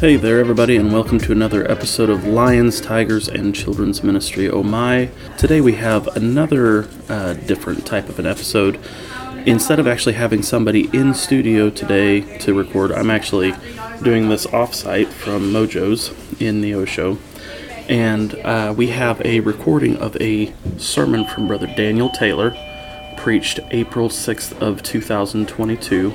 Hey there, everybody, and welcome to another episode of Lions, Tigers, and Children's Ministry Oh My. Today we have another uh, different type of an episode. Instead of actually having somebody in studio today to record, I'm actually doing this offsite from Mojo's in the Osho. And uh, we have a recording of a sermon from Brother Daniel Taylor, preached April 6th of 2022.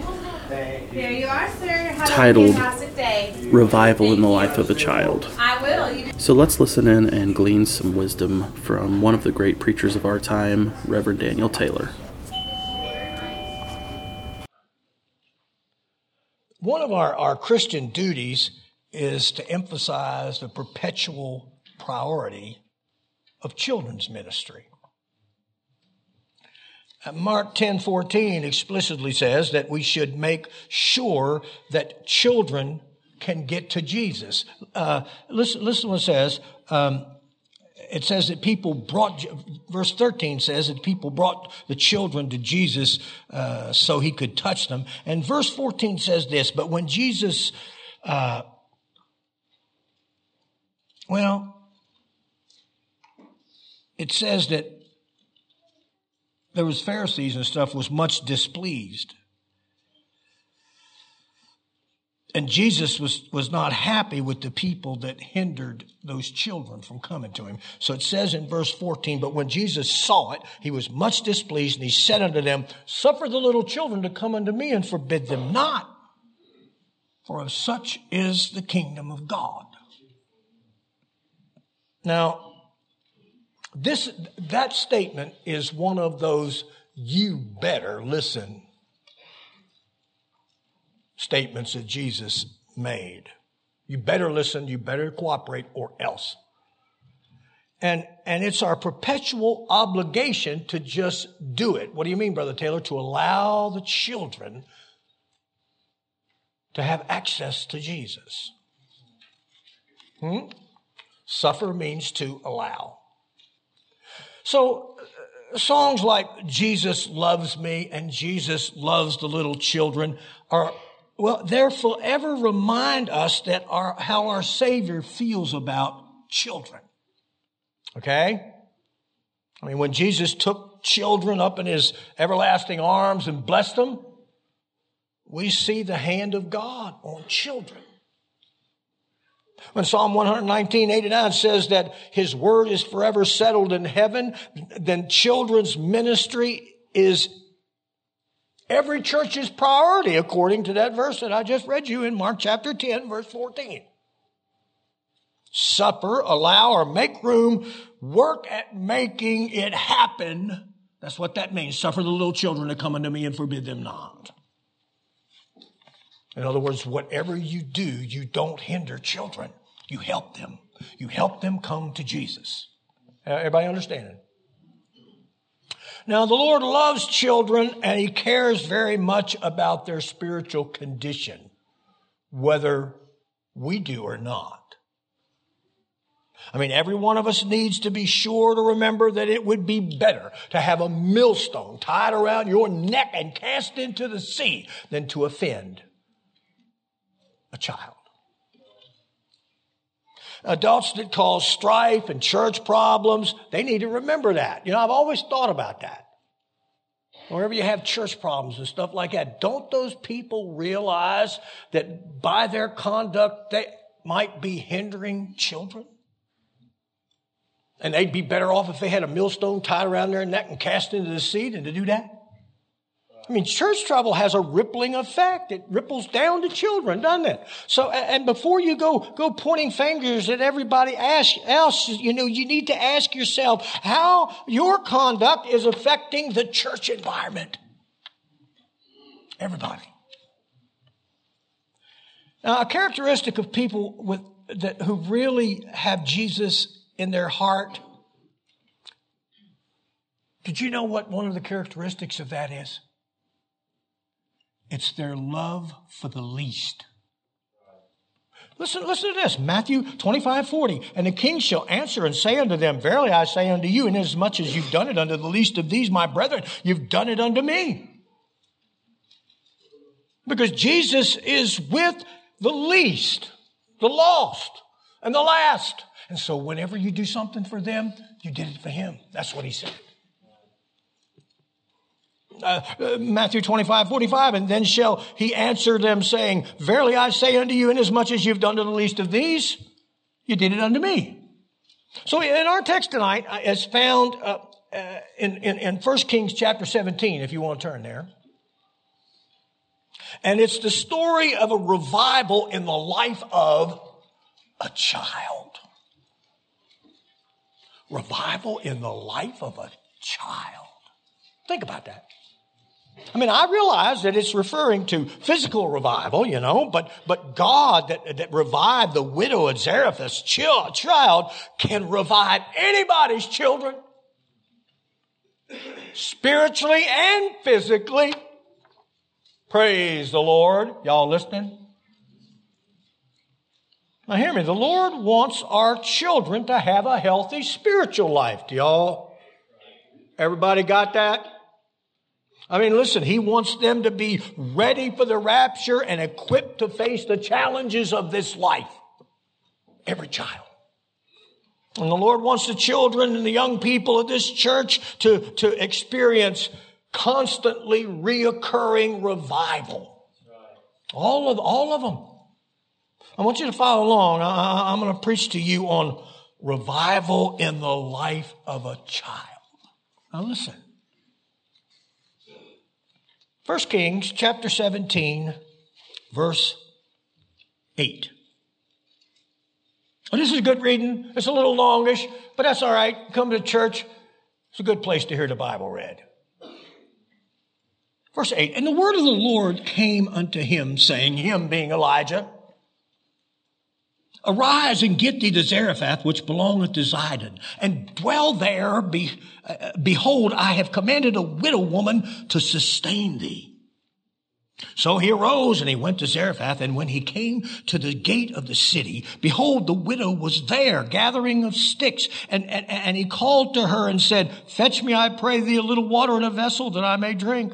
There you are, sir. Have Titled day. Revival in the Life of a Child. I will. So let's listen in and glean some wisdom from one of the great preachers of our time, Reverend Daniel Taylor. One of our, our Christian duties is to emphasize the perpetual priority of children's ministry. Uh, Mark 10 14 explicitly says that we should make sure that children can get to Jesus. Uh, listen, listen what it says. Um, it says that people brought, verse 13 says that people brought the children to Jesus uh, so he could touch them. And verse 14 says this, but when Jesus, uh, well, it says that there was Pharisees and stuff was much displeased. And Jesus was, was not happy with the people that hindered those children from coming to him. So it says in verse 14, but when Jesus saw it, he was much displeased and he said unto them, suffer the little children to come unto me and forbid them not. For of such is the kingdom of God. Now, this, that statement is one of those you better listen statements that Jesus made. You better listen, you better cooperate, or else. And, and it's our perpetual obligation to just do it. What do you mean, Brother Taylor? To allow the children to have access to Jesus. Hmm? Suffer means to allow. So, uh, songs like Jesus loves me and Jesus loves the little children are well, they're forever remind us that our, how our Savior feels about children. Okay? I mean, when Jesus took children up in his everlasting arms and blessed them, we see the hand of God on children. When Psalm 119, 89 says that his word is forever settled in heaven, then children's ministry is every church's priority according to that verse that I just read you in Mark chapter 10, verse 14. Supper, allow or make room, work at making it happen. That's what that means. Suffer the little children to come unto me and forbid them not. In other words, whatever you do, you don't hinder children. You help them. You help them come to Jesus. Everybody understanding? Now, the Lord loves children and He cares very much about their spiritual condition, whether we do or not. I mean, every one of us needs to be sure to remember that it would be better to have a millstone tied around your neck and cast into the sea than to offend a child. Adults that cause strife and church problems, they need to remember that. You know, I've always thought about that. Wherever you have church problems and stuff like that, don't those people realize that by their conduct they might be hindering children? And they'd be better off if they had a millstone tied around their neck and cast into the sea than to do that? I mean, church trouble has a rippling effect. It ripples down to children, doesn't it? So, and before you go, go pointing fingers at everybody else, you know, you need to ask yourself how your conduct is affecting the church environment. Everybody. Now, a characteristic of people with, that, who really have Jesus in their heart, did you know what one of the characteristics of that is? It's their love for the least. Listen, listen to this. Matthew 25, 40. And the king shall answer and say unto them, Verily I say unto you, inasmuch as you've done it unto the least of these, my brethren, you've done it unto me. Because Jesus is with the least. the lost, and the last. And so whenever you do something for them, you did it for him. That's what he said. Uh, uh, Matthew 25, 45, and then shall he answer them saying, Verily I say unto you, inasmuch as you've done to the least of these, you did it unto me. So in our text tonight uh, is found uh, uh, in, in, in 1 Kings chapter 17, if you want to turn there. And it's the story of a revival in the life of a child. Revival in the life of a child. Think about that. I mean, I realize that it's referring to physical revival, you know, but, but God that, that revived the widow of Zarephath's child can revive anybody's children. Spiritually and physically. Praise the Lord. Y'all listening? Now hear me. The Lord wants our children to have a healthy spiritual life. Do y'all? Everybody got that? I mean, listen, he wants them to be ready for the rapture and equipped to face the challenges of this life. Every child. And the Lord wants the children and the young people of this church to, to experience constantly reoccurring revival. All of, all of them. I want you to follow along. I, I'm going to preach to you on revival in the life of a child. Now listen. 1 Kings chapter 17, verse 8. Well, this is good reading. It's a little longish, but that's all right. Come to church. It's a good place to hear the Bible read. Verse 8 And the word of the Lord came unto him, saying, Him being Elijah, Arise and get thee to Zarephath, which belongeth to Zidon, and dwell there. Be, uh, behold, I have commanded a widow woman to sustain thee. So he arose and he went to Zarephath, and when he came to the gate of the city, behold, the widow was there, gathering of sticks, and, and, and he called to her and said, Fetch me, I pray thee, a little water in a vessel that I may drink.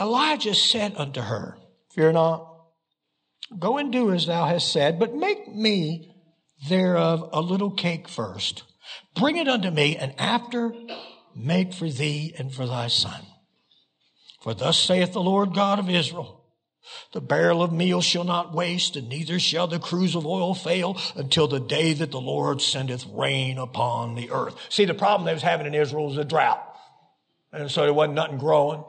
Elijah said unto her, Fear not, go and do as thou hast said, but make me thereof a little cake first. Bring it unto me, and after make for thee and for thy son. For thus saith the Lord God of Israel, the barrel of meal shall not waste, and neither shall the cruse of oil fail until the day that the Lord sendeth rain upon the earth. See, the problem they was having in Israel was a drought. And so there wasn't nothing growing.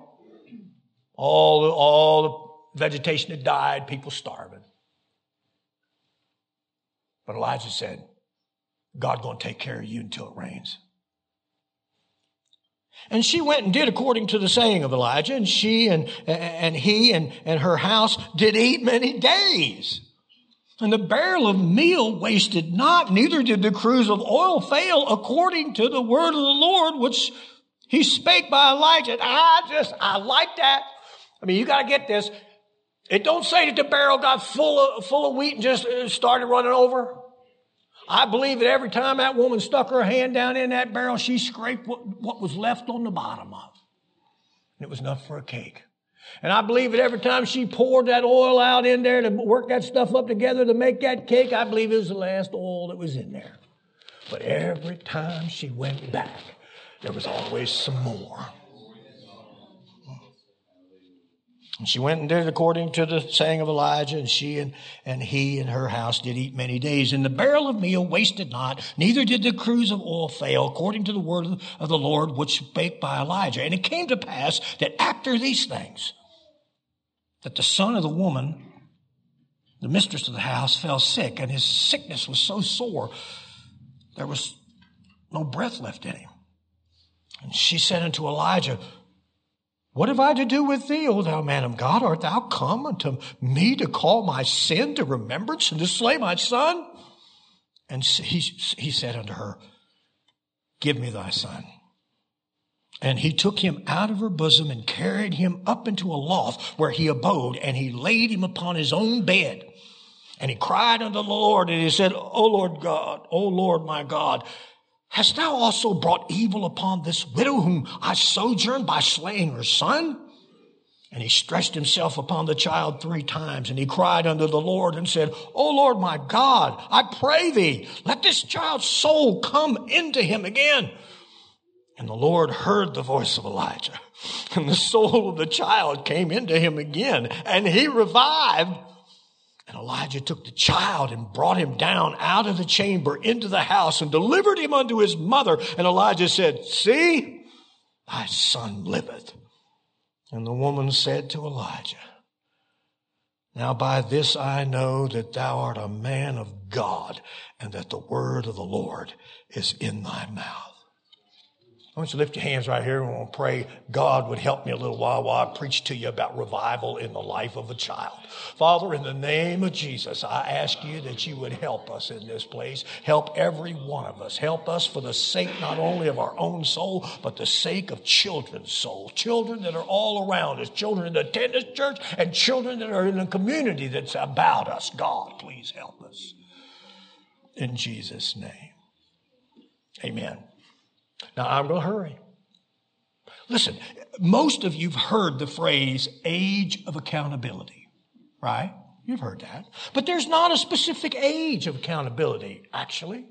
All the, all the vegetation had died, people starving. But Elijah said, God going to take care of you until it rains. And she went and did according to the saying of Elijah, and she and, and he and, and her house did eat many days. And the barrel of meal wasted not, neither did the cruse of oil fail, according to the word of the Lord, which he spake by Elijah. I just, I like that. I mean, you got to get this. It don't say that the barrel got full of, full of wheat and just uh, started running over. I believe that every time that woman stuck her hand down in that barrel, she scraped what, what was left on the bottom of. And it was enough for a cake. And I believe that every time she poured that oil out in there to work that stuff up together to make that cake, I believe it was the last oil that was in there. But every time she went back, there was always some more. And she went and did according to the saying of Elijah, and she and, and he and her house did eat many days. And the barrel of meal wasted not, neither did the cruse of oil fail, according to the word of the Lord which spake by Elijah. And it came to pass that after these things, that the son of the woman, the mistress of the house, fell sick, and his sickness was so sore, there was no breath left in him. And she said unto Elijah, What have I to do with thee, O thou man of God? Art thou come unto me to call my sin to remembrance and to slay my son? And he, he said unto her, Give me thy son. And he took him out of her bosom and carried him up into a loft where he abode, and he laid him upon his own bed. And he cried unto the Lord, and he said, O Lord God, O Lord my God, hast thou also brought evil upon this widow whom I sojourned by slaying her son? And he stretched himself upon the child three times, and he cried unto the Lord and said, O Lord my God, I pray thee, let this child's soul come into him again. And the Lord heard the voice of Elijah, and the soul of the child came into him again, and he revived. And Elijah took the child and brought him down out of the chamber into the house and delivered him unto his mother. And Elijah said, See, thy son liveth. And the woman said to Elijah, Now by this I know that thou art a man of God, and that the word of the Lord is in thy mouth. I want you to lift your hands right here and we'll pray God would help me a little while while I preach to you about revival in the life of a child. Father, in the name of Jesus, I ask you that you would help us in this place. Help every one of us. Help us for the sake not only of our own soul, but the sake of children's soul. Children that are all around us, children that attend this church, and children that are in the community that's about us. God, please help us. In Jesus' name. Amen. Now, I'm going to hurry. Listen, most of you've heard the phrase age of accountability, right? You've heard that. But there's not a specific age of accountability, actually.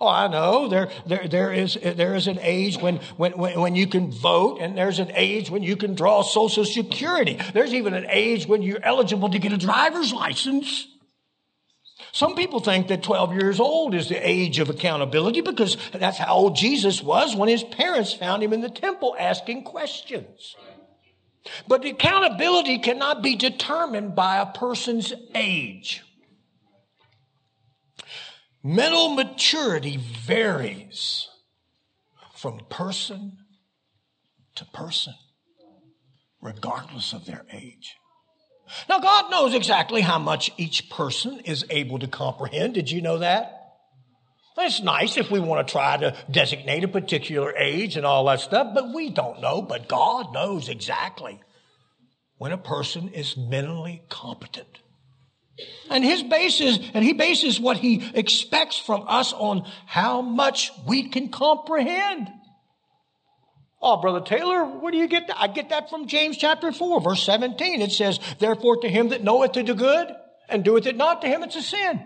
Oh, I know there, there, there is, there is an age when, when, when you can vote and there's an age when you can draw social security. There's even an age when you're eligible to get a driver's license. Some people think that 12 years old is the age of accountability because that's how old Jesus was when his parents found him in the temple asking questions. But accountability cannot be determined by a person's age. Mental maturity varies from person to person, regardless of their age. Now, God knows exactly how much each person is able to comprehend. Did you know that? It's nice if we want to try to designate a particular age and all that stuff, but we don't know. But God knows exactly when a person is mentally competent. And his basis, and he bases what he expects from us on how much we can comprehend. Oh, Brother Taylor, where do you get that? I get that from James chapter 4, verse 17. It says, Therefore to him that knoweth to do good and doeth it not, to him it's a sin.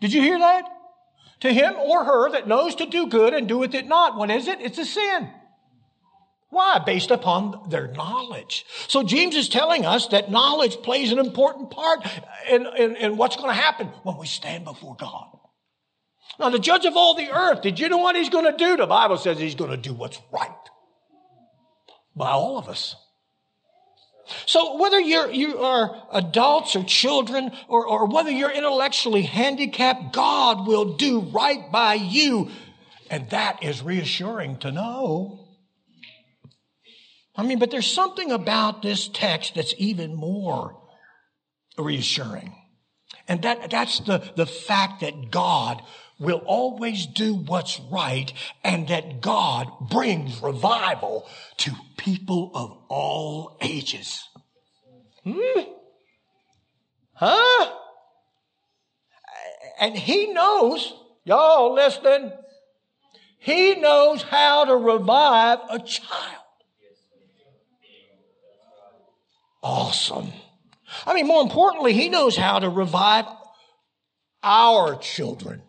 Did you hear that? To him or her that knows to do good and doeth it not, what is it? It's a sin. Why? Based upon their knowledge. So James is telling us that knowledge plays an important part in, in, in what's going to happen when we stand before God. Now, the judge of all the earth, did you know what he's going to do? The Bible says he's going to do what's right by all of us. So whether you're, you are adults or children or, or whether you're intellectually handicapped, God will do right by you. And that is reassuring to know. I mean, but there's something about this text that's even more reassuring. And that, that's the, the fact that God will always do what's right and that God brings revival to people of all ages. Hmm? Huh? And he knows, y'all listen, he knows how to revive a child. Awesome. I mean, more importantly, he knows how to revive our children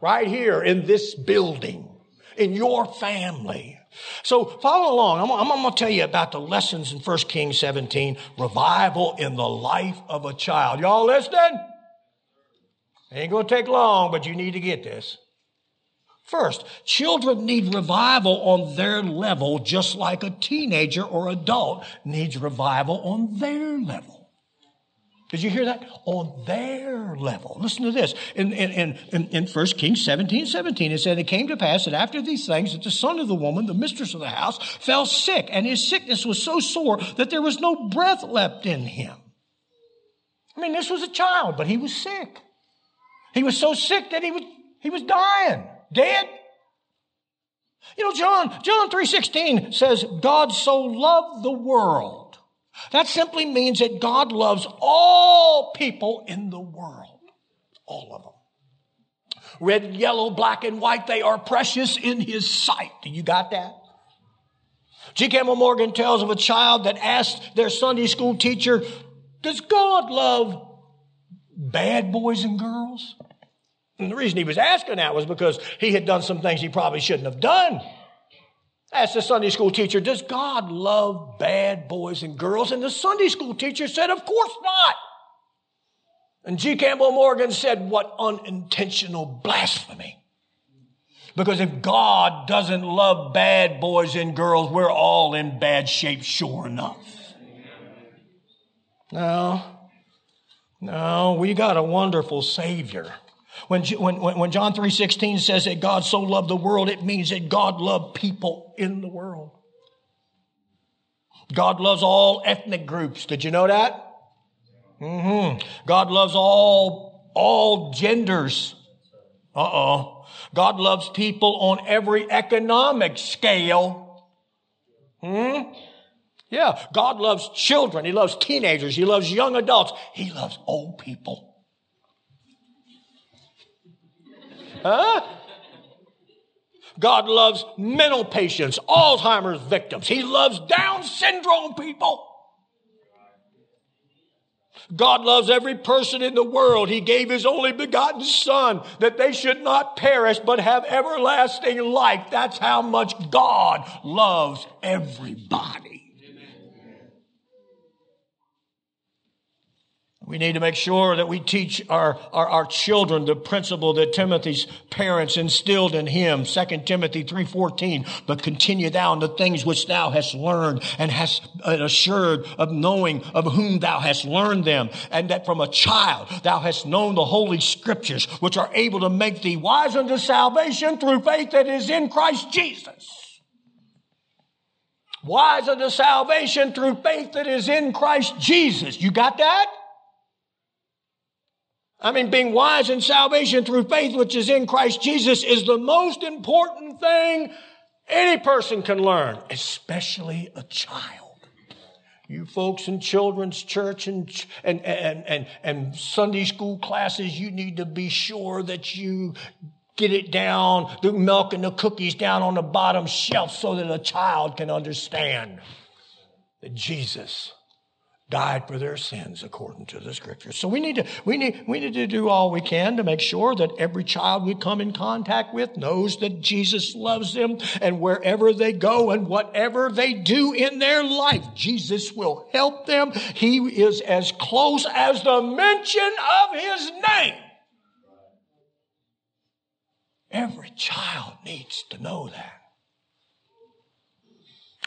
right here in this building, in your family. So follow along. I'm, I'm, I'm going to tell you about the lessons in 1 Kings 17, revival in the life of a child. Y'all listening? Ain't going to take long, but you need to get this. First, children need revival on their level, just like a teenager or adult needs revival on their level. Did you hear that? On their level. Listen to this. In, in, in, in 1 Kings 17, 17, it said, It came to pass that after these things, that the son of the woman, the mistress of the house, fell sick, and his sickness was so sore that there was no breath left in him. I mean, this was a child, but he was sick. He was so sick that he was, he was dying, dead. You know, John, John 3.16 says, God so loved the world that simply means that God loves all people in the world. All of them. Red, yellow, black, and white, they are precious in His sight. Do you got that? G. Campbell Morgan tells of a child that asked their Sunday school teacher, Does God love bad boys and girls? And the reason he was asking that was because he had done some things he probably shouldn't have done. Asked the Sunday school teacher, Does God love bad boys and girls? And the Sunday school teacher said, Of course not. And G. Campbell Morgan said, What unintentional blasphemy. Because if God doesn't love bad boys and girls, we're all in bad shape, sure enough. No, no, we got a wonderful Savior. When, when, when John 3.16 says that God so loved the world, it means that God loved people in the world. God loves all ethnic groups. Did you know that? Mm-hmm. God loves all, all genders. Uh-oh. God loves people on every economic scale. Hmm? Yeah, God loves children. He loves teenagers. He loves young adults. He loves old people. Huh? God loves mental patients, Alzheimer's victims. He loves Down syndrome people. God loves every person in the world. He gave His only begotten Son that they should not perish but have everlasting life. That's how much God loves everybody. We need to make sure that we teach our, our, our, children the principle that Timothy's parents instilled in him. 2 Timothy 3.14, but continue thou in the things which thou hast learned and hast assured of knowing of whom thou hast learned them. And that from a child thou hast known the holy scriptures, which are able to make thee wise unto salvation through faith that is in Christ Jesus. Wise unto salvation through faith that is in Christ Jesus. You got that? I mean, being wise in salvation through faith, which is in Christ Jesus, is the most important thing any person can learn, especially a child. You folks in children's church and, and, and, and, and Sunday school classes, you need to be sure that you get it down, the milk and the cookies down on the bottom shelf so that a child can understand that Jesus died for their sins according to the scriptures. So we need to, we need, we need to do all we can to make sure that every child we come in contact with knows that Jesus loves them and wherever they go and whatever they do in their life, Jesus will help them. He is as close as the mention of his name. Every child needs to know that.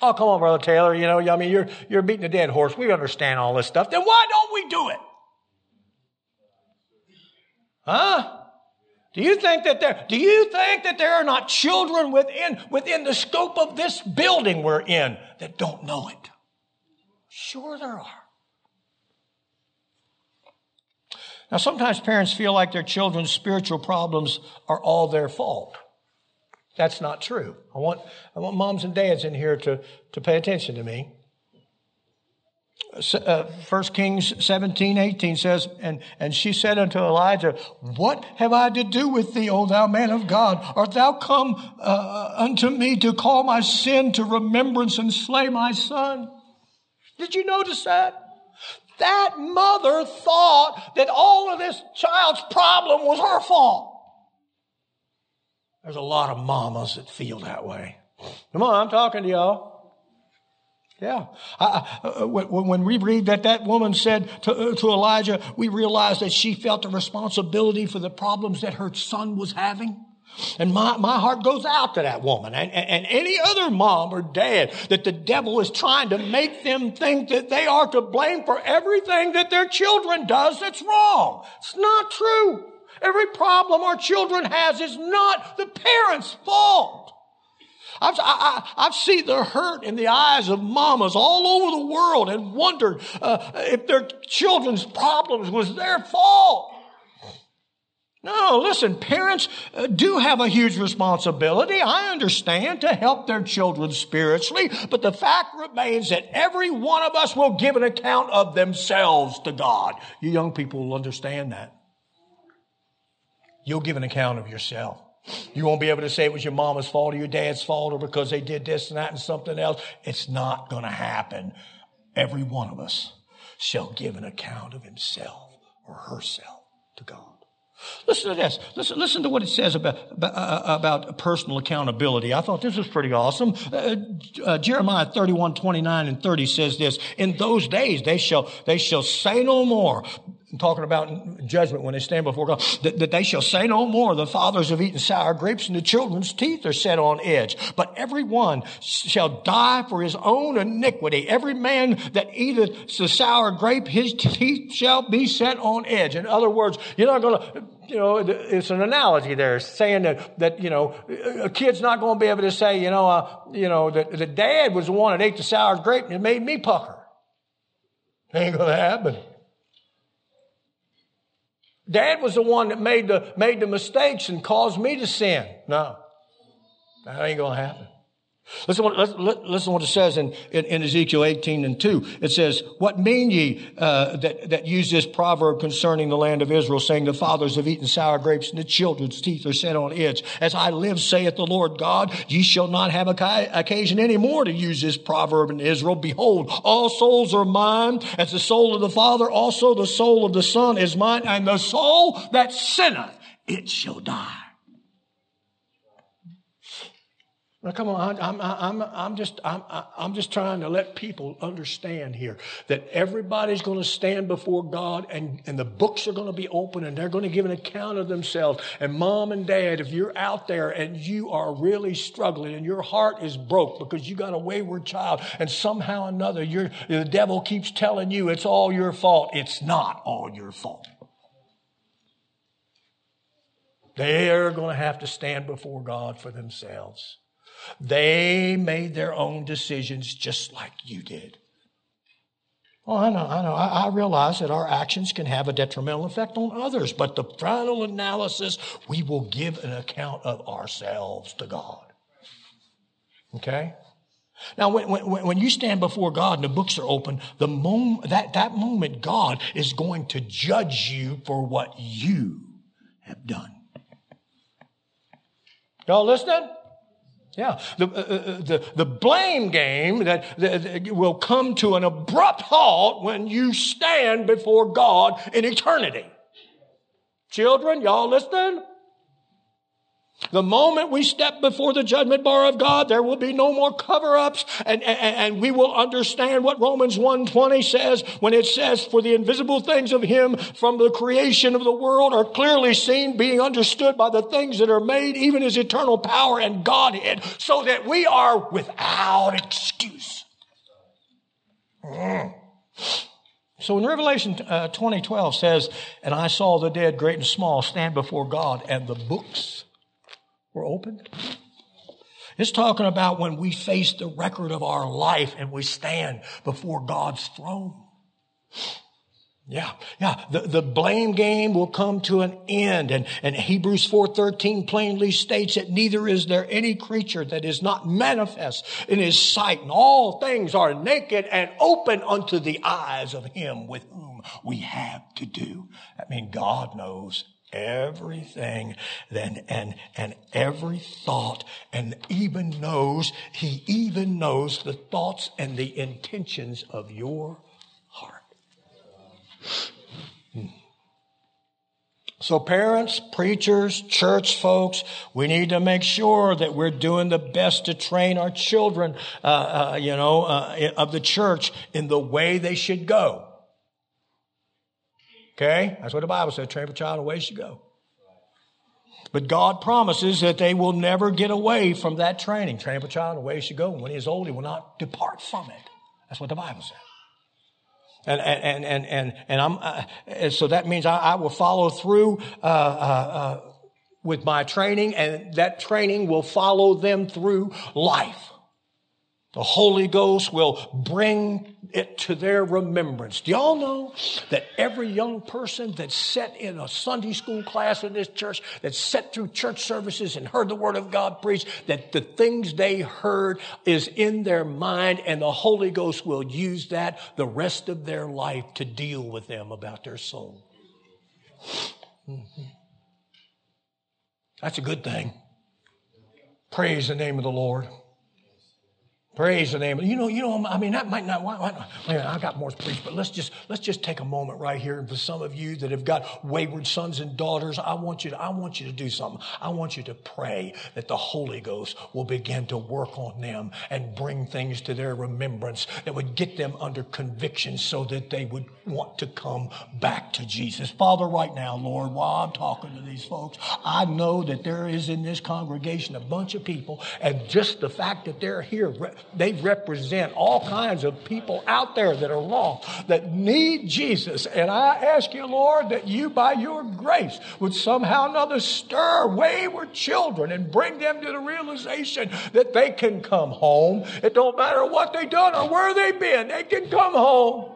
Oh, come on, Brother Taylor. You know, I mean, you're, you're beating a dead horse. We understand all this stuff. Then why don't we do it? Huh? Do you think that there, do you think that there are not children within, within the scope of this building we're in that don't know it? Sure there are. Now, sometimes parents feel like their children's spiritual problems are all their fault. That's not true. I want, I want moms and dads in here to, to pay attention to me. Uh, 1 Kings 17, 18 says, and, and she said unto Elijah, What have I to do with thee, O thou man of God? Art thou come uh, unto me to call my sin to remembrance and slay my son? Did you notice that? That mother thought that all of this child's problem was her fault. There's a lot of mamas that feel that way. Come on, I'm talking to y'all. Yeah. I, uh, when, we read that that woman said to, uh, to Elijah, we realize that she felt a responsibility for the problems that her son was having. And my, my heart goes out to that woman and, and, and any other mom or dad that the devil is trying to make them think that they are to blame for everything that their children does that's wrong. It's not true. Every problem our children has is not the parents' fault. I've, I, have seen the hurt in the eyes of mamas all over the world and wondered uh, if their children's problems was their fault. No, listen, parents uh, do have a huge responsibility. I understand to help their children spiritually, but the fact remains that every one of us will give an account of themselves to God. You young people will understand that. You'll give an account of yourself. You won't be able to say it was your mama's fault or your dad's fault or because they did this and that and something else. It's not going to happen. Every one of us shall give an account of himself or herself to God. Listen to this. Listen, listen to what it says about, about, uh, about personal accountability. I thought this was pretty awesome. Uh, uh, Jeremiah 31, 29 and 30 says this, in those days they shall, they shall say no more, talking about judgment when they stand before God, that, that, they shall say no more, the fathers have eaten sour grapes and the children's teeth are set on edge. But every one shall die for his own iniquity. Every man that eateth the sour grape, his teeth shall be set on edge. In other words, you're not going to, you know, it's an analogy there, saying that, that, you know, a kid's not going to be able to say, you know, uh, you know, that the dad was the one that ate the sour grape and it made me pucker. Ain't going to happen. Dad was the one that made the, made the mistakes and caused me to sin. No, that ain't going to happen. Listen what, listen what it says in, in, in, Ezekiel 18 and 2. It says, What mean ye uh, that, that use this proverb concerning the land of Israel, saying, The fathers have eaten sour grapes, and the children's teeth are set on edge. As I live, saith the Lord God, ye shall not have occasion any more to use this proverb in Israel. Behold, all souls are mine, as the soul of the Father, also the soul of the Son is mine, and the soul that sinneth, it shall die. Now, come on, I'm, I'm, I'm, just, I'm, I'm just trying to let people understand here that everybody's going to stand before God and, and the books are going to be open and they're going to give an account of themselves. And mom and dad, if you're out there and you are really struggling and your heart is broke because you got a wayward child and somehow or another the devil keeps telling you it's all your fault, it's not all your fault. They're going to have to stand before God for themselves. They made their own decisions just like you did. Oh, I know, I know. I, I, realize that our actions can have a detrimental effect on others, but the final analysis, we will give an account of ourselves to God. Okay? Now, when, when, when you stand before God and the books are open, the moment, that, that moment, God is going to judge you for what you have done. Y'all listening? Yeah, the, uh, uh, uh, the, the blame game that, that, will come to an abrupt halt when you stand before God in eternity. Children, y'all listening? The moment we step before the judgment bar of God, there will be no more cover-ups and, and, and we will understand what Romans 1.20 says when it says, for the invisible things of Him from the creation of the world are clearly seen, being understood by the things that are made, even His eternal power and Godhead, so that we are without excuse. Mm. So in Revelation uh, 2012 says, and I saw the dead, great and small, stand before God, and the books were opened. It's talking about when we face the record of our life and we stand before God's throne. Yeah, yeah. The, the blame game will come to an end. And, and Hebrews 4.13 plainly states that neither is there any creature that is not manifest in his sight. And all things are naked and open unto the eyes of him with whom we have to do. I mean, God knows everything then and and every thought and even knows he even knows the thoughts and the intentions of your heart hmm. so parents preachers church folks we need to make sure that we're doing the best to train our children uh, uh, you know uh, of the church in the way they should go Okay? That's what the Bible says. Train up a child in the way she go. But God promises that they will never get away from that training. Train up a child in the way go, and when he is old, he will not depart from it. That's what the Bible says. And, and, and, and, and I'm, uh, and so that means I, I will follow through, uh, uh, uh with my training, and that training will follow them through life. The Holy Ghost will bring it to their remembrance. Do y'all know that every young person that's sat in a Sunday school class in this church, that sat through church services and heard the Word of God preached, that the things they heard is in their mind and the Holy Ghost will use that the rest of their life to deal with them about their soul. Mm-hmm. That's a good thing. Praise the name of the Lord. Praise the name. You know, you know. I mean, that might not. Why, why, I got more to preach, but let's just let's just take a moment right here. And for some of you that have got wayward sons and daughters, I want you to I want you to do something. I want you to pray that the Holy Ghost will begin to work on them and bring things to their remembrance that would get them under conviction, so that they would want to come back to Jesus. Father, right now, Lord, while I'm talking to these folks, I know that there is in this congregation a bunch of people, and just the fact that they're here they represent all kinds of people out there that are lost, that need Jesus. And I ask you, Lord, that you, by your grace, would somehow or another stir wayward children and bring them to the realization that they can come home. It don't matter what they've done or where they've been, they can come home.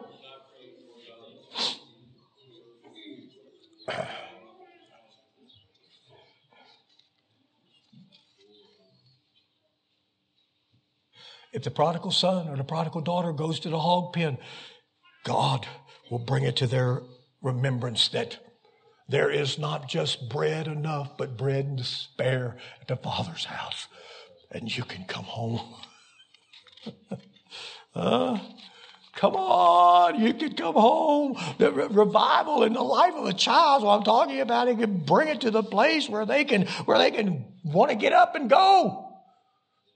If the prodigal son or the prodigal daughter goes to the hog pen, God will bring it to their remembrance that there is not just bread enough, but bread and spare at the Father's house. And you can come home. uh, come on, you can come home. The re- revival in the life of a child, what I'm talking about, it can bring it to the place where they can, where they can want to get up and go.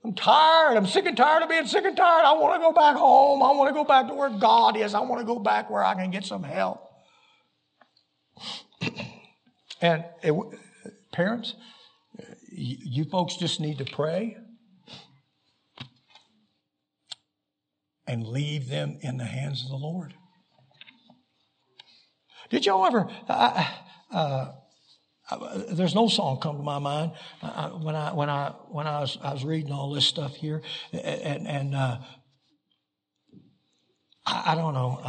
I'm tired. I'm sick and tired of being sick and tired. I want to go back home. I want to go back to where God is. I want to go back where I can get some help. and it, parents, you folks just need to pray and leave them in the hands of the Lord. Did y'all ever? Uh, uh, there's no song come to my mind uh, when I when I when I was I was reading all this stuff here, and and uh, I, I, don't know.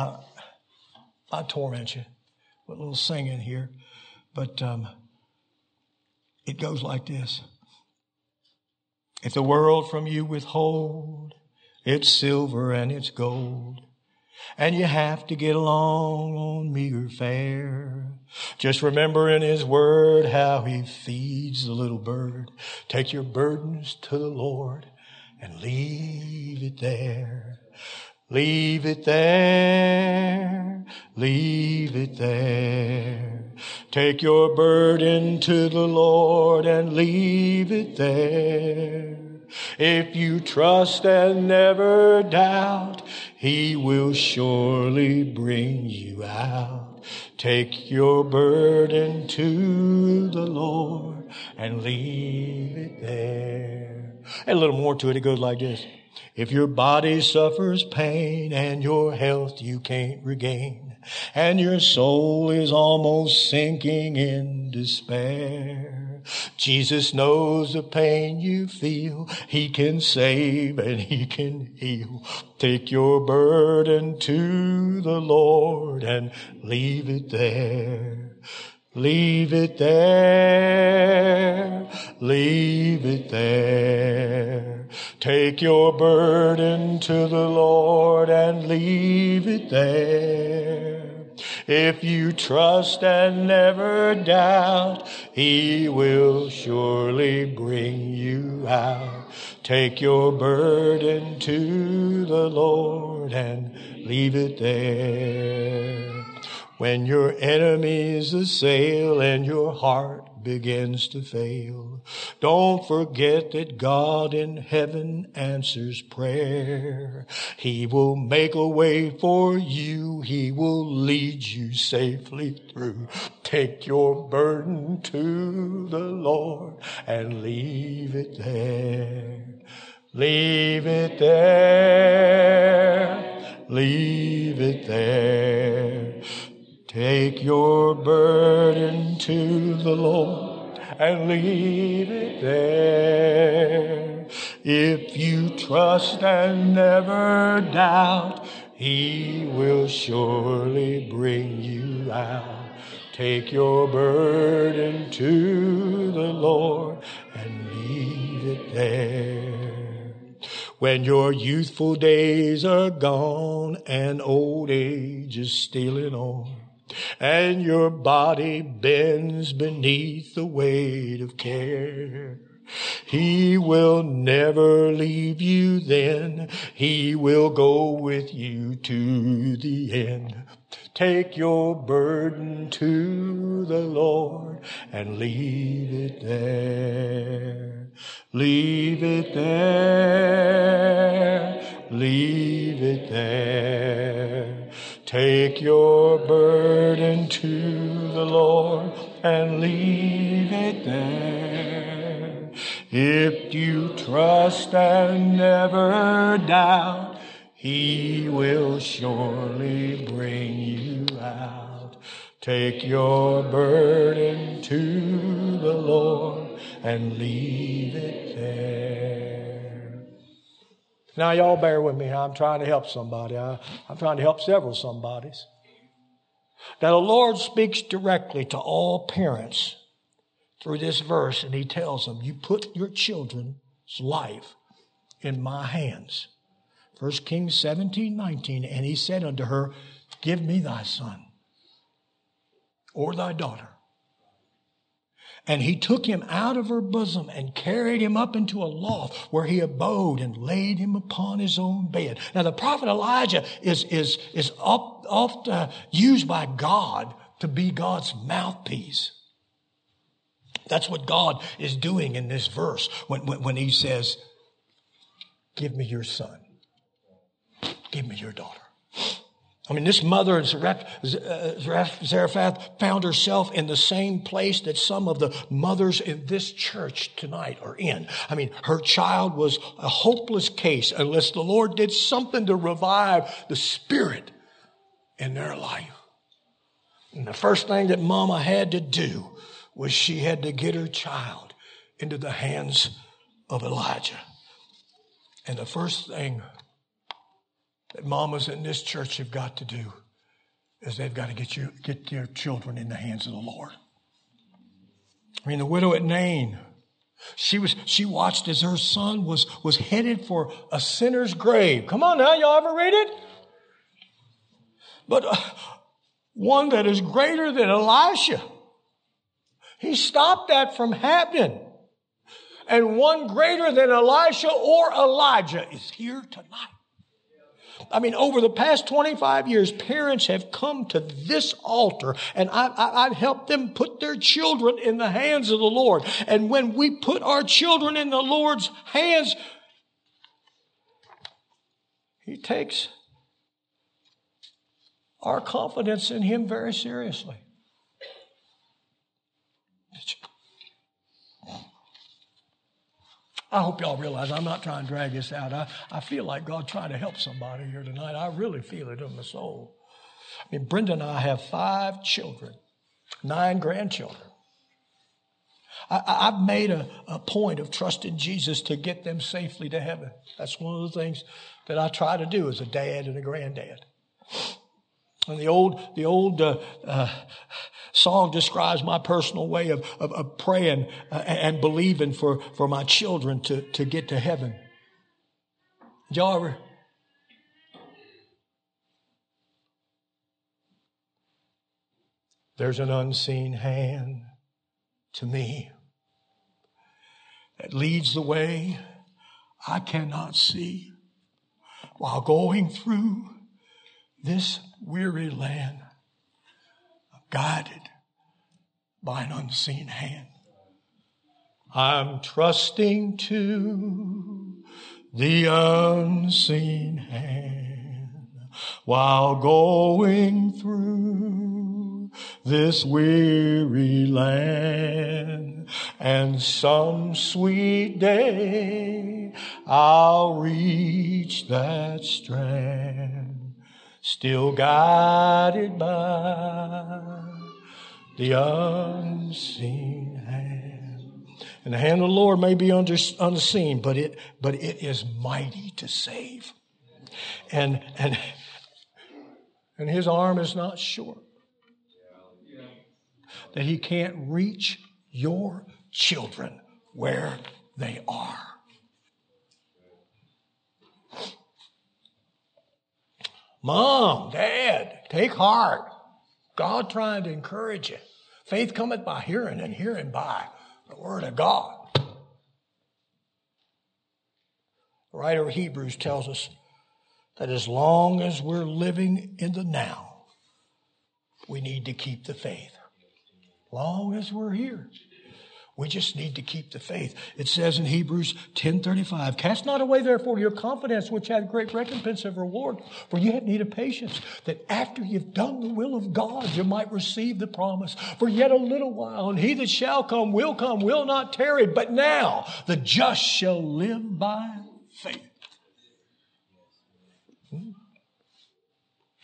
I, I, torment you with a little singing here, but um, it goes like this: If the world from you withhold its silver and its gold, and you have to get along on meager fare. Just remember in His Word how He feeds the little bird. Take your burdens to the Lord and leave it there. Leave it there. Leave it there. Take your burden to the Lord and leave it there. If you trust and never doubt, He will surely bring you out. Take your burden to the Lord and leave it there. A little more to it. It goes like this. If your body suffers pain and your health you can't regain, and your soul is almost sinking in despair, Jesus knows the pain you feel. He can save and He can heal. Take your burden to the Lord and leave it there. Leave it there. Leave it there. Take your burden to the Lord and leave it there. If you trust and never doubt, He will surely bring you out. Take your burden to the Lord and leave it there. When your enemies assail and your heart begins to fail. Don't forget that God in heaven answers prayer. He will make a way for you. He will lead you safely through. Take your burden to the Lord and leave it there. Leave it there. Leave it there. Take your burden to the Lord and leave it there. If you trust and never doubt, He will surely bring you out. Take your burden to the Lord and leave it there. When your youthful days are gone and old age is stealing on, and your body bends beneath the weight of care. He will never leave you then. He will go with you to the end. Take your burden to the Lord and leave it there. Leave it there. Leave it there. Take your burden to the Lord and leave it there. If you trust and never doubt, He will surely bring you out. Take your burden to the Lord and leave it there. Now, y'all bear with me. I'm trying to help somebody. I, am trying to help several somebodies. Now, the Lord speaks directly to all parents through this verse, and He tells them, You put your children's life in my hands. 1 Kings 17, 19. And he said unto her, Give me thy son or thy daughter. And he took him out of her bosom and carried him up into a loft where he abode and laid him upon his own bed. Now the prophet Elijah is, is, is oft, uh, used by God to be God's mouthpiece. That's what God is doing in this verse when, when, when he says, give me your son. Give me your daughter. I mean, this mother Zarephath found herself in the same place that some of the mothers in this church tonight are in. I mean, her child was a hopeless case unless the Lord did something to revive the spirit in their life. And the first thing that mama had to do was she had to get her child into the hands of Elijah. And the first thing that mamas in this church have got to do is they've got to get you get their children in the hands of the Lord. I mean, the widow at Nain, she was she watched as her son was was headed for a sinner's grave. Come on now, y'all ever read it? But uh, one that is greater than Elisha. He stopped that from happening. And one greater than Elisha or Elijah is here tonight. I mean, over the past 25 years, parents have come to this altar and I, have helped them put their children in the hands of the Lord. And when we put our children in the Lord's hands, He takes our confidence in Him very seriously. I hope y'all realize I'm not trying to drag this out. I, I feel like God trying to help somebody here tonight. I really feel it in my soul. I mean, Brenda and I have five children, nine grandchildren. I, have made a, a point of trusting Jesus to get them safely to heaven. That's one of the things that I try to do as a dad and a granddad. And the old, the old uh, uh, song describes my personal way of, of, of praying uh, and believing for, for my children to, to get to heaven. Y'all ever? There's an unseen hand to me that leads the way I cannot see while going through this weary land. Guided by an unseen hand. I'm trusting to the unseen hand while going through this weary land. And some sweet day I'll reach that strand, still guided by the unseen hand. And the hand of the Lord may be under, unseen, but it, but it is mighty to save. And, and, and his arm is not short. That he can't reach your children where they are. Mom, Dad, take heart. God trying to encourage you. Faith cometh by hearing, and hearing by the Word of God. The writer of Hebrews tells us that as long as we're living in the now, we need to keep the faith. Long as we're here. We just need to keep the faith. It says in Hebrews 10:35, "Cast not away therefore your confidence, which hath great recompense of reward, for you have need of patience, that after you've done the will of God, you might receive the promise. For yet a little while, and he that shall come will come, will not tarry. But now the just shall live by faith." Hmm?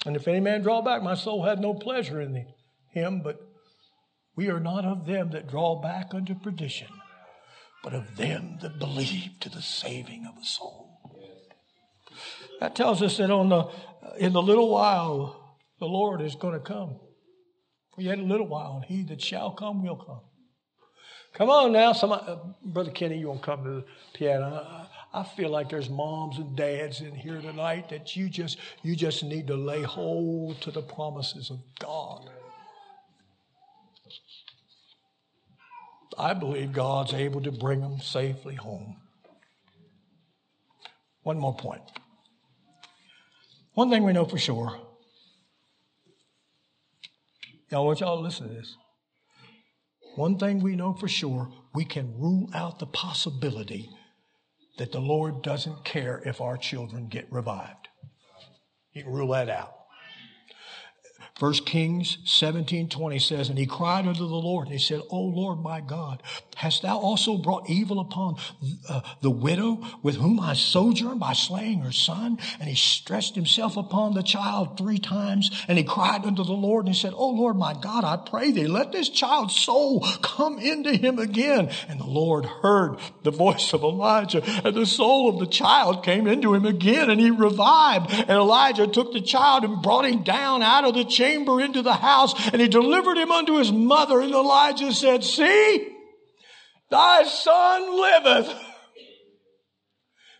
And if any man draw back, my soul had no pleasure in him, but we are not of them that draw back unto perdition, but of them that believe to the saving of the soul. That tells us that on the in the little while the Lord is going to come. For yet a little while, and he that shall come will come. Come on now, somebody, uh, Brother Kenny, you won't come to the piano. I, I feel like there's moms and dads in here tonight that you just you just need to lay hold to the promises of God. I believe God's able to bring them safely home. One more point. One thing we know for sure. Y'all, want y'all to listen to this. One thing we know for sure, we can rule out the possibility that the Lord doesn't care if our children get revived. You can rule that out. First Kings 17, 20 says, And he cried unto the Lord, and he said, O Lord my God, hast thou also brought evil upon uh, the widow with whom I sojourn by slaying her son? And he stretched himself upon the child three times, and he cried unto the Lord, and he said, O Lord my God, I pray thee, let this child's soul come into him again. And the Lord heard the voice of Elijah, and the soul of the child came into him again, and he revived. And Elijah took the child and brought him down out of the chamber chamber into the house and he delivered him unto his mother. And Elijah said, See, thy son liveth.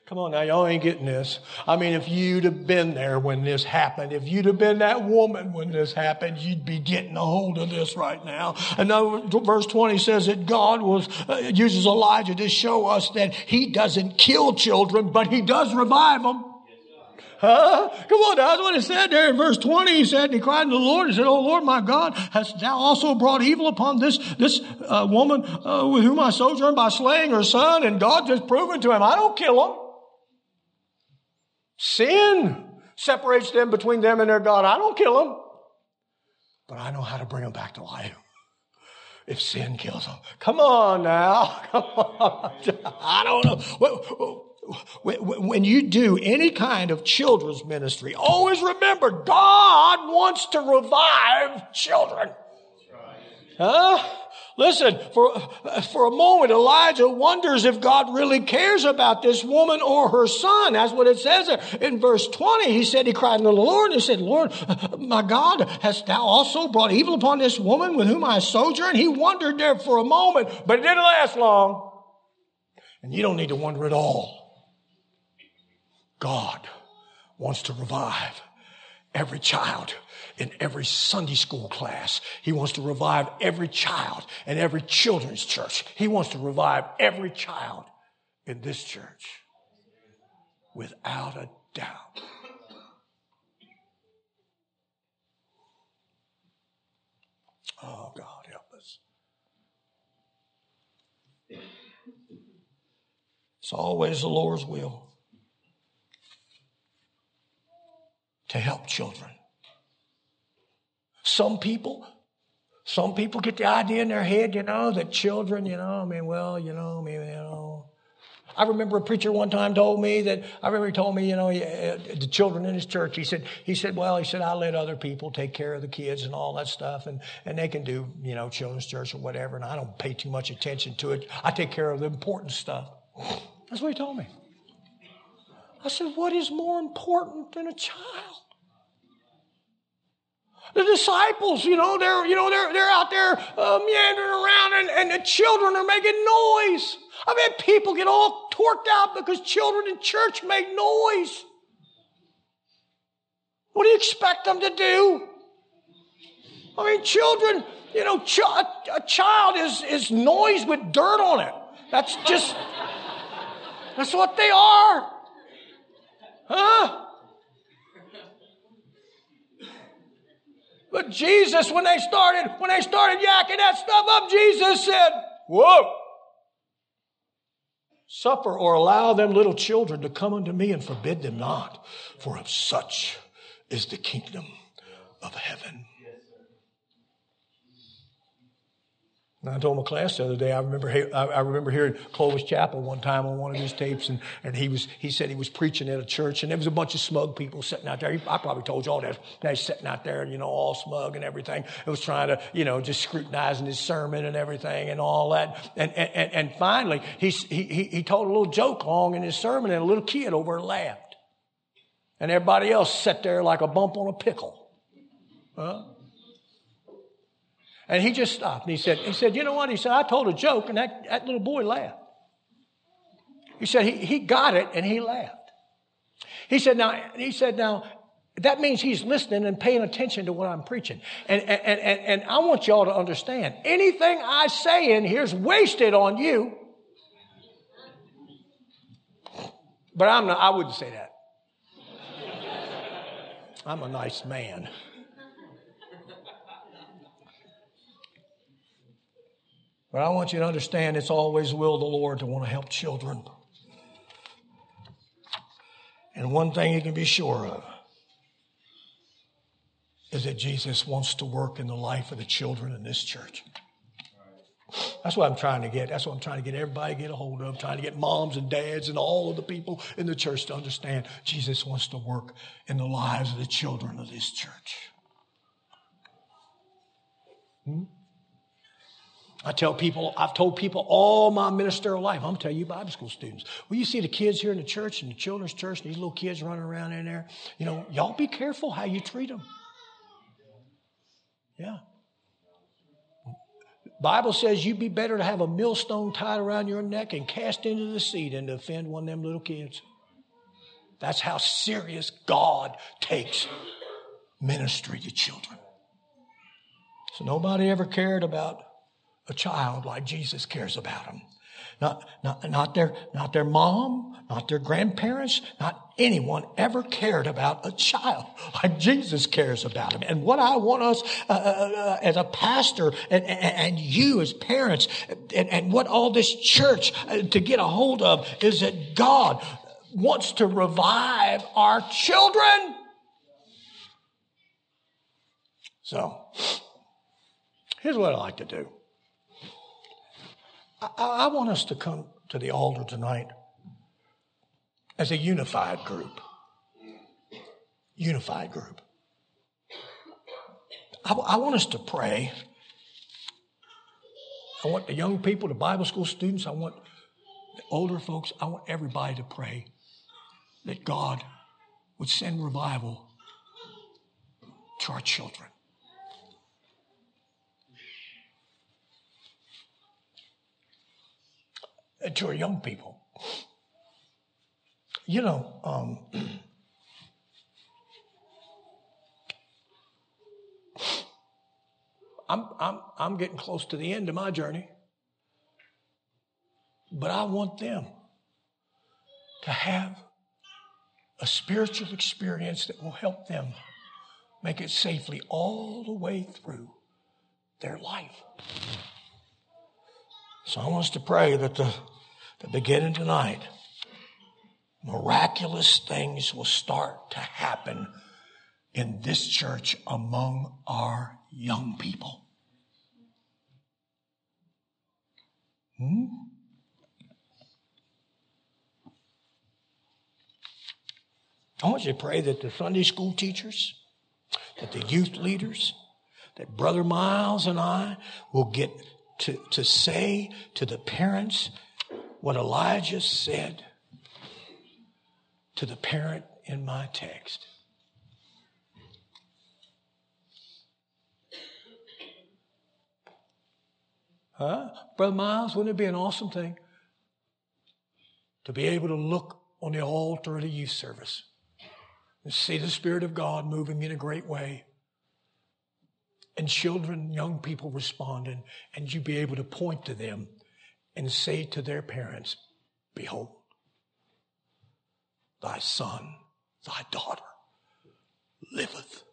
Come on now, y'all ain't getting this. I mean, if you'd have been there when this happened, if you'd have been that woman when this happened, you'd be getting a hold of this right now. And verse 20 says that God was, uh, uses Elijah to show us that he doesn't kill children, but he does revive them. Huh? Come on, that's what it said there in verse 20. He said, and he cried to the Lord, and said, Oh Lord my God, hast thou also brought evil upon this, this uh, woman uh, with whom I sojourn by slaying her son? And God just proven to him, I don't kill them. Sin separates them between them and their God. I don't kill them. But I know how to bring them back to life if sin kills them. Come on now. Come on. I don't know when you do any kind of children's ministry, always remember God wants to revive children. Huh? Listen, for, for a moment, Elijah wonders if God really cares about this woman or her son. That's what it says. In verse 20, he said, he cried unto the Lord and he said, Lord, my God, hast thou also brought evil upon this woman with whom I sojourn? He wondered there for a moment, but it didn't last long. And you don't need to wonder at all. God wants to revive every child in every Sunday school class. He wants to revive every child in every children's church. He wants to revive every child in this church without a doubt. Oh, God, help us. It's always the Lord's will. Children. Some people, some people get the idea in their head, you know, that children, you know, I mean, well, you know, I mean, you know. I remember a preacher one time told me that, I remember he told me, you know, he, uh, the children in his church, he said, he said, well, he said, I let other people take care of the kids and all that stuff, and, and they can do, you know, children's church or whatever, and I don't pay too much attention to it. I take care of the important stuff. That's what he told me. I said, what is more important than a child? The disciples, you know, they're, you know, they're, they're out there uh, meandering around and, and the children are making noise. I've had people get all torqued out because children in church make noise. What do you expect them to do? I mean, children, you know, ch- a, child is, is noise with dirt on it. That's just, that's what they are. Huh? But Jesus, when they started, when they started yakking that stuff up, Jesus said, Whoa! Suffer or allow them little children to come unto me and forbid them not, for of such is the kingdom of heaven. And I told my class the other day. I remember. I remember hearing Clovis Chappell one time on one of his tapes, and, and he was. He said he was preaching at a church, and there was a bunch of smug people sitting out there. I probably told you all that. They sitting out there, you know, all smug and everything. It was trying to, you know, just scrutinizing his sermon and everything and all that. And and, and finally, he, he he told a little joke long in his sermon, and a little kid over laughed, and everybody else sat there like a bump on a pickle. Huh? And he just stopped and he said, he said, you know what? He said, I told a joke and that, that little boy laughed. He said, he, he got it and he laughed. He said, now, he said, now, that means he's listening and paying attention to what I'm preaching. And, and, and, and I want y'all to understand anything I say in here is wasted on you. But I'm not, I wouldn't say that. I'm a nice man. But I want you to understand it's always will the Lord to want to help children. And one thing you can be sure of is that Jesus wants to work in the life of the children in this church. That's what I'm trying to get. That's what I'm trying to get everybody to get a hold of. trying to get moms and dads and all of the people in the church to understand Jesus wants to work in the lives of the children of this church. Hmm? I tell people, I've told people all my ministerial life, I'm telling you Bible school students. Well, you see the kids here in the church and the children's church, and these little kids running around in there, you know, y'all be careful how you treat them. Yeah. Bible says you'd be better to have a millstone tied around your neck and cast into the sea than to offend one of them little kids. That's how serious God takes ministry to children. So nobody ever cared about a child like Jesus cares about them. Not, not, not, their, not their mom, not their grandparents, not anyone ever cared about a child like Jesus cares about them. And what I want us uh, uh, uh as a pastor and, and, you as parents and, and what all this church uh, to get a hold of is that God wants to revive our children. So, here's what I like to do. I, I want us to come to the altar tonight as a unified group. Unified group. I, I want us to pray. I want the young people, the Bible school students, I want the older folks, I want everybody to pray that God would send revival to our children. To our young people. You know, um, I'm, I'm, I'm getting close to the end of my journey, but I want them to have a spiritual experience that will help them make it safely all the way through their life. So I want us to pray that the beginning tonight, miraculous things will start to happen in this church among our young people. Hmm? I want you to pray that the Sunday school teachers, that the youth leaders, that Brother Miles and I will get to, to say to the parents what Elijah said to the parent in my text. Huh? Brother Miles, wouldn't it be an awesome thing to be able to look on the altar of the youth service and see the Spirit of God moving in a great way? And children, young people responding, and you be able to point to them and say to their parents, Behold, thy son, thy daughter liveth.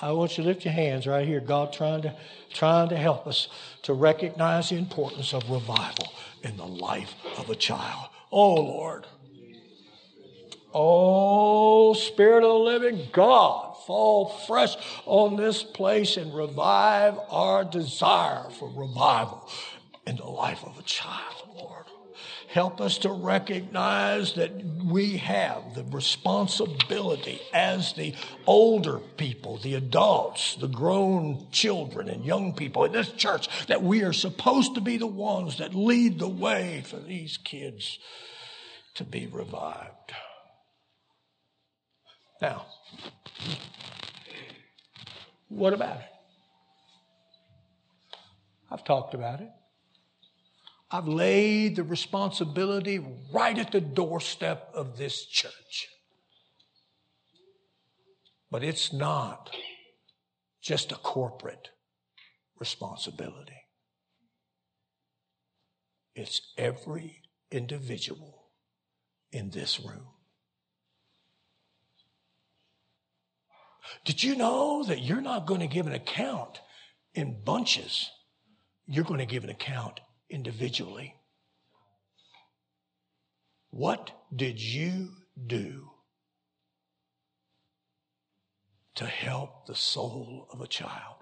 I want you to lift your hands right here. God trying to, trying to help us to recognize the importance of revival in the life of a child. Oh, Lord. Oh, Spirit of the living God, fall fresh on this place and revive our desire for revival in the life of a child. Lord. Help us to recognize that we have the responsibility as the older people, the adults, the grown children and young people in this church, that we are supposed to be the ones that lead the way for these kids to be revived. Now, what about it? I've talked about it. I've laid the responsibility right at the doorstep of this church. But it's not just a corporate responsibility. It's every individual in this room. Did you know that you're not going to give an account in bunches? You're going to give an account individually. What did you do to help the soul of a child?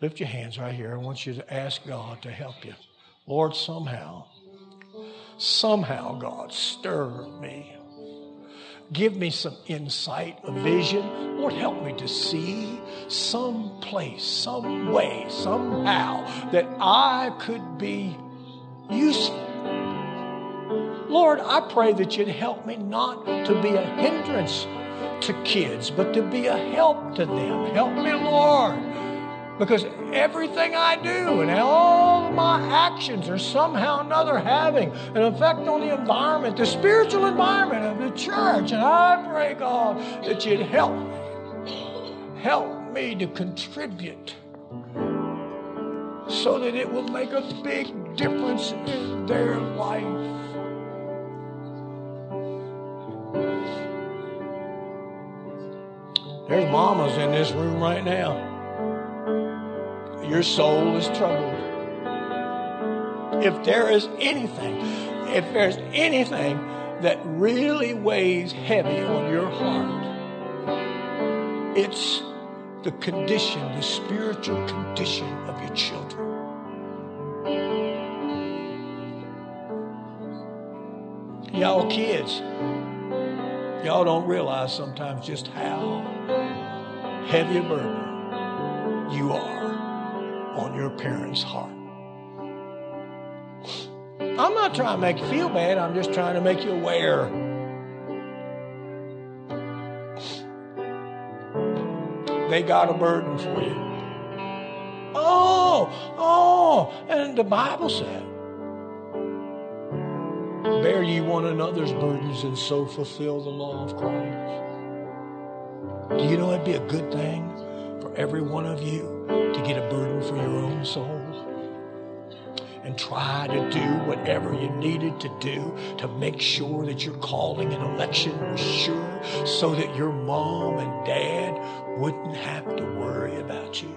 Lift your hands right here. I want you to ask God to help you. Lord, somehow, somehow, God, stir me. Give me some insight, a vision. Lord, help me to see some place, some way, somehow that I could be useful. Lord, I pray that you'd help me not to be a hindrance to kids, but to be a help to them. Help me, Lord. Because everything I do and all my actions are somehow or another having an effect on the environment, the spiritual environment of the church. And I pray, God, that you'd help me. Help me to contribute so that it will make a big difference in their life. There's mamas in this room right now. Your soul is troubled. If there is anything, if there's anything that really weighs heavy on your heart, it's the condition, the spiritual condition of your children. Y'all kids, y'all don't realize sometimes just how heavy a burden you are on your parents' heart. I'm not trying to make you feel bad, I'm just trying to make you aware. They got a burden for you. Oh, oh, and the Bible said, Bear ye one another's burdens and so fulfill the law of Christ. Do you know it'd be a good thing for every one of you to get a burden for your own soul? And try to do whatever you needed to do to make sure that your calling and election was sure so that your mom and dad wouldn't have to worry about you.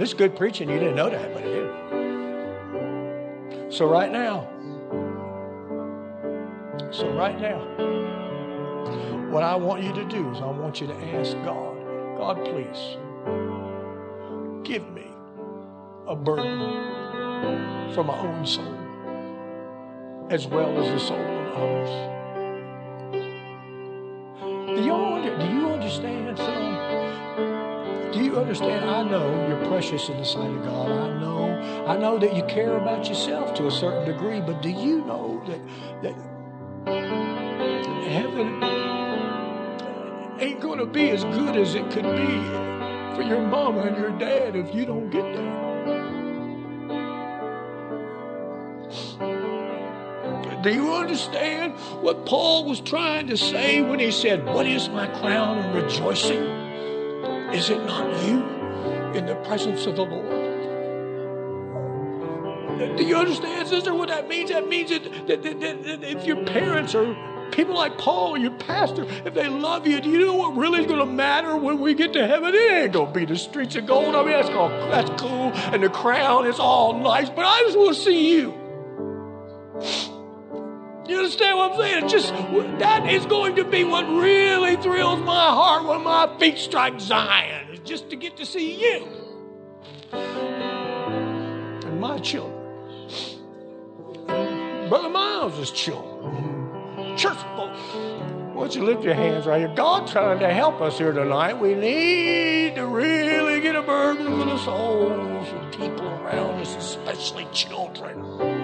This is good preaching. You didn't know that, but it is. So, right now, so right now, what I want you to do is I want you to ask God, God, please, give me a burden for my own soul as well as the soul of others. Do you, do you understand, son? Understand? I know you're precious in the sight of God. I know, I know that you care about yourself to a certain degree, but do you know that that heaven ain't going to be as good as it could be for your mama and your dad if you don't get there? Do you understand what Paul was trying to say when he said, What is my crown of rejoicing? Is it not you in the presence of the Lord? Do you understand, sister, what that means? That means that, that, that, that if your parents are people like Paul, your pastor, if they love you, do you know what really is going to matter when we get to heaven? It ain't going to be the streets of gold. I mean, that's, all, that's cool, and the crown is all nice, but I just want to see you. You understand what I'm saying? Just that is going to be what really thrills my heart when my feet strike Zion. Is just to get to see you and my children, Brother Miles' children, church folks. Why don't you lift your hands right here? God's trying to help us here tonight. We need to really get a burden for the souls of people around us, especially children.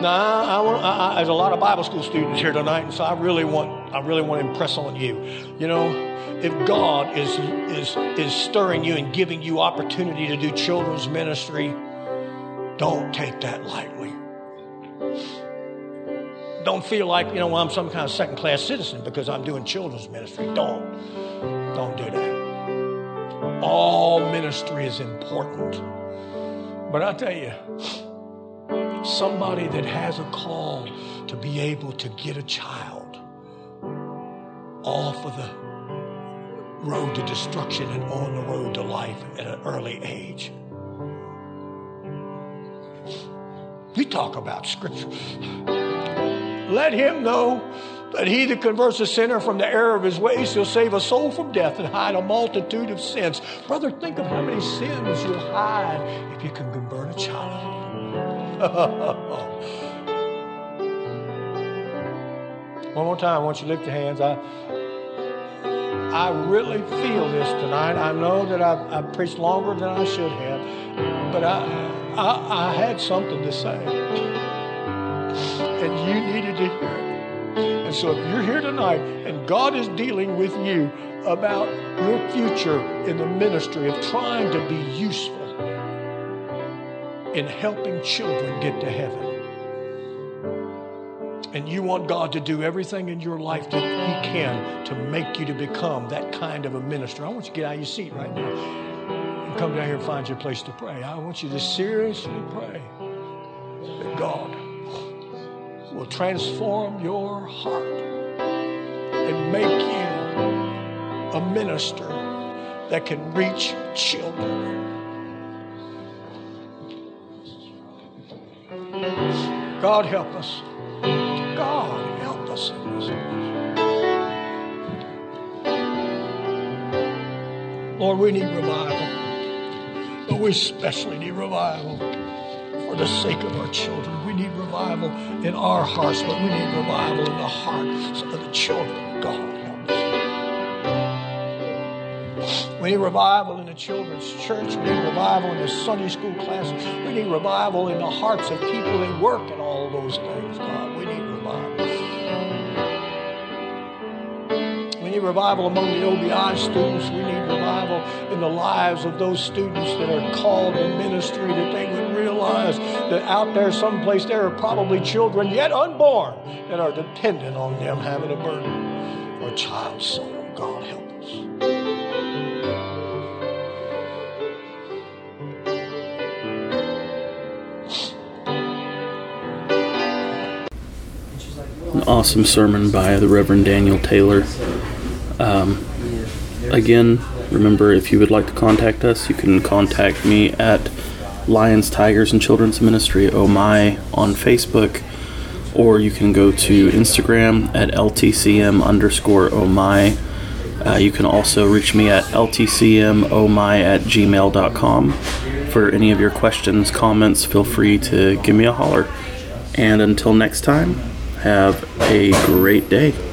Now, I, want, I, I, there's a lot of Bible school students here tonight, and so I really want, I really want to impress on you. You know, if God is is is stirring you and giving you opportunity to do children's ministry, don't take that lightly. Don't feel like you know I'm some kind of second class citizen because I'm doing children's ministry. Don't, don't do that. All ministry is important, but I tell you somebody that has a call to be able to get a child off of the road to destruction and on the road to life at an early age. We talk about scripture. Let him know that he that converts a sinner from the error of his ways shall save a soul from death and hide a multitude of sins. Brother, think of how many sins you'll hide if you can convert a child. One more time, I want you to lift your hands. I, I really feel this tonight. I know that I've, I've preached longer than I should have, but I, I, I had something to say. And you needed to hear it. And so if you're here tonight and God is dealing with you about your future in the ministry of trying to be useful, in helping children get to heaven. And you want God to do everything in your life that He can to make you to become that kind of a minister. I want you to get out of your seat right now and come down here and find your place to pray. I want you to seriously pray that God will transform your heart and make you a minister that can reach children. God help us. God help us in this. Lord, we need revival. But we especially need revival for the sake of our children. We need revival in our hearts, but we need revival in the hearts of the children. God. Help us. We need revival in the children's church. We need revival in the Sunday school classes. We need revival in the hearts of people in work and all those things, God. We need revival. We need revival among the OBI students. We need revival in the lives of those students that are called in ministry, that they would realize that out there, someplace, there are probably children yet unborn that are dependent on them having a burden for a child's soul. God help awesome sermon by the Reverend Daniel Taylor. Um, again, Remember, if you would like to contact us, you can contact me at Lions, Tigers, and Children's Ministry Oh My on Facebook, or you can go to Instagram at LTCM underscore Oh My. Uh, you can also reach me at ltcmohmy at gmail.com. For any of your questions, comments, feel free to give me a holler. And until next time, have a great day.